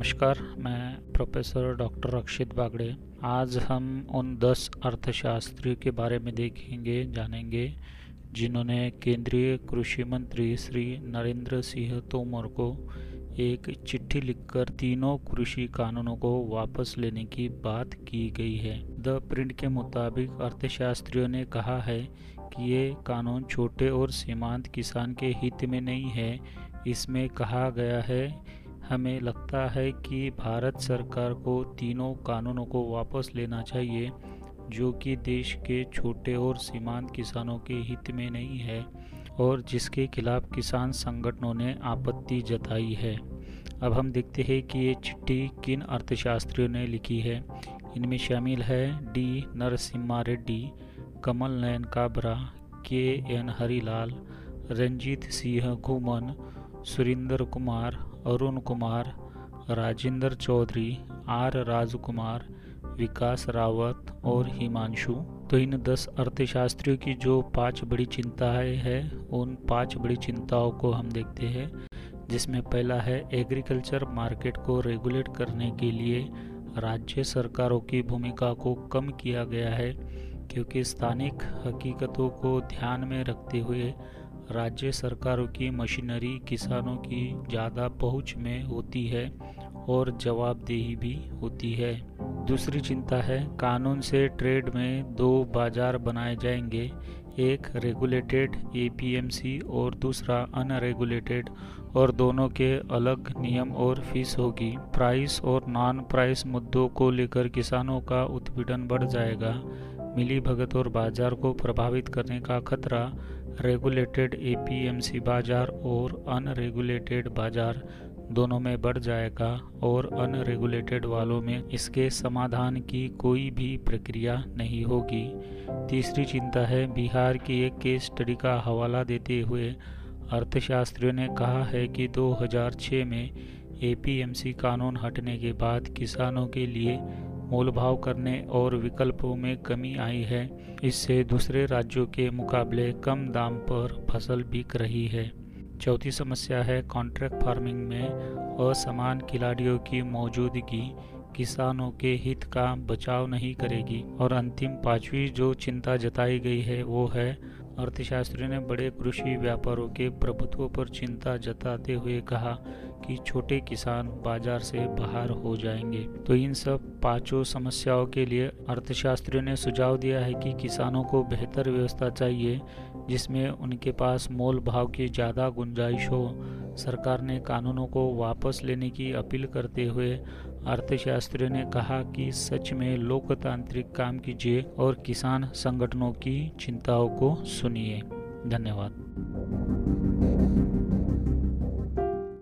नमस्कार, मैं professor doctor अक्षित बागड़े। आज हम उन दस अर्थशास्त्रियों के बारे में देखेंगे, जानेंगे, जिन्होंने केंद्रीय कृषि मंत्री श्री नरेंद्र सिंह तोमर को एक चिट्ठी लिखकर तीनों कृषि कानूनों को वापस लेने की बात की गई है। द प्रिंट के मुताबिक अर्थशास्त्रियों ने कहा है कि ये कानून छोटे और सीमांत किसान के हित में नहीं है। इसमें कहा गया है हमें लगता है कि भारत सरकार को तीनों कानूनों को वापस लेना चाहिए, जो कि देश के छोटे और सीमांत किसानों के हित में नहीं है, और जिसके खिलाफ किसान संगठनों ने आपत्ति जताई है। अब हम देखते हैं कि ये चिट्ठी किन अर्थशास्त्रियों ने लिखी है। इनमें शामिल है D Narasimha Reddy Kamal Nayan Kabra, K N Harilal, Ranjit Singh Ghuman Surendra Kumar, Arun Kumar, Rajendra Chaudhary, R Rajkumar, Vikas Rawat और हिमांशु। तो इन दस अर्थशास्त्रियों की जो पाँच बड़ी चिंताएँ हैं, उन पाँच बड़ी चिंताओं को हम देखते हैं, जिसमें पहला है एग्रीकल्चर मार्केट को रेगुलेट करने के लिए राज्य सरकारों की भूमिका को कम किया गया है, क्योंकि स्थानिक हकीकतों को ध्यान में रखते हुए राज्य सरकारों की मशीनरी किसानों की ज़्यादा पहुँच में होती है और जवाबदेही भी होती है। दूसरी चिंता है, कानून से ट्रेड में दो बाज़ार बनाए जाएँगे, एक रेगुलेटेड एपीएमसी और दूसरा अनरेगुलेटेड और दोनों के अलग नियम और फ़ीस होगी। प्राइस और नॉन प्राइस मुद्दों को लेकर किसानों का उत्पीड़न बढ़ जाएगा। मिली भगत और बाज़ार को प्रभावित करने का खतरा रेगुलेटेड एपीएमसी बाज़ार और अनरेगुलेटेड बाज़ार दोनों में बढ़ जाएगा और अनरेगुलेटेड वालों में इसके समाधान की कोई भी प्रक्रिया नहीं होगी। तीसरी चिंता है, बिहार की एक केस स्टडी का हवाला देते हुए अर्थशास्त्रियों ने कहा है कि 2006 में एपीएमसी कानून हटने के बाद किसानों के लिए मोल भाव करने और विकल्पों में कमी आई है। इससे दूसरे राज्यों के मुकाबले कम दाम पर फ़सल बिक रही है। चौथी समस्या है कॉन्ट्रैक्ट फ़ार्मिंग में असमान खिलाड़ियों की मौजूदगी। किसानों के हित का बचाव नहीं करेगी। और अंतिम पांचवी जो चिंता जताई गई है वो है, अर्थशास्त्री ने बड़े कृषि व्यापारों के प्रभुत्व पर चिंता जताते हुए कहा कि छोटे किसान बाज़ार से बाहर हो जाएँगे। तो इन सब पाँचों समस्याओं के लिए अर्थशास्त्रियों ने सुझाव दिया है कि किसानों को बेहतर व्यवस्था चाहिए, जिसमें उनके पास मोल भाव की ज़्यादा गुंजाइश हो। सरकार ने कानूनों को वापस लेने की अपील करते हुए अर्थशास्त्री ने कहा कि सच में लोकतांत्रिक काम कीजिए और किसान संगठनों की चिंताओं को सुनिए। धन्यवाद।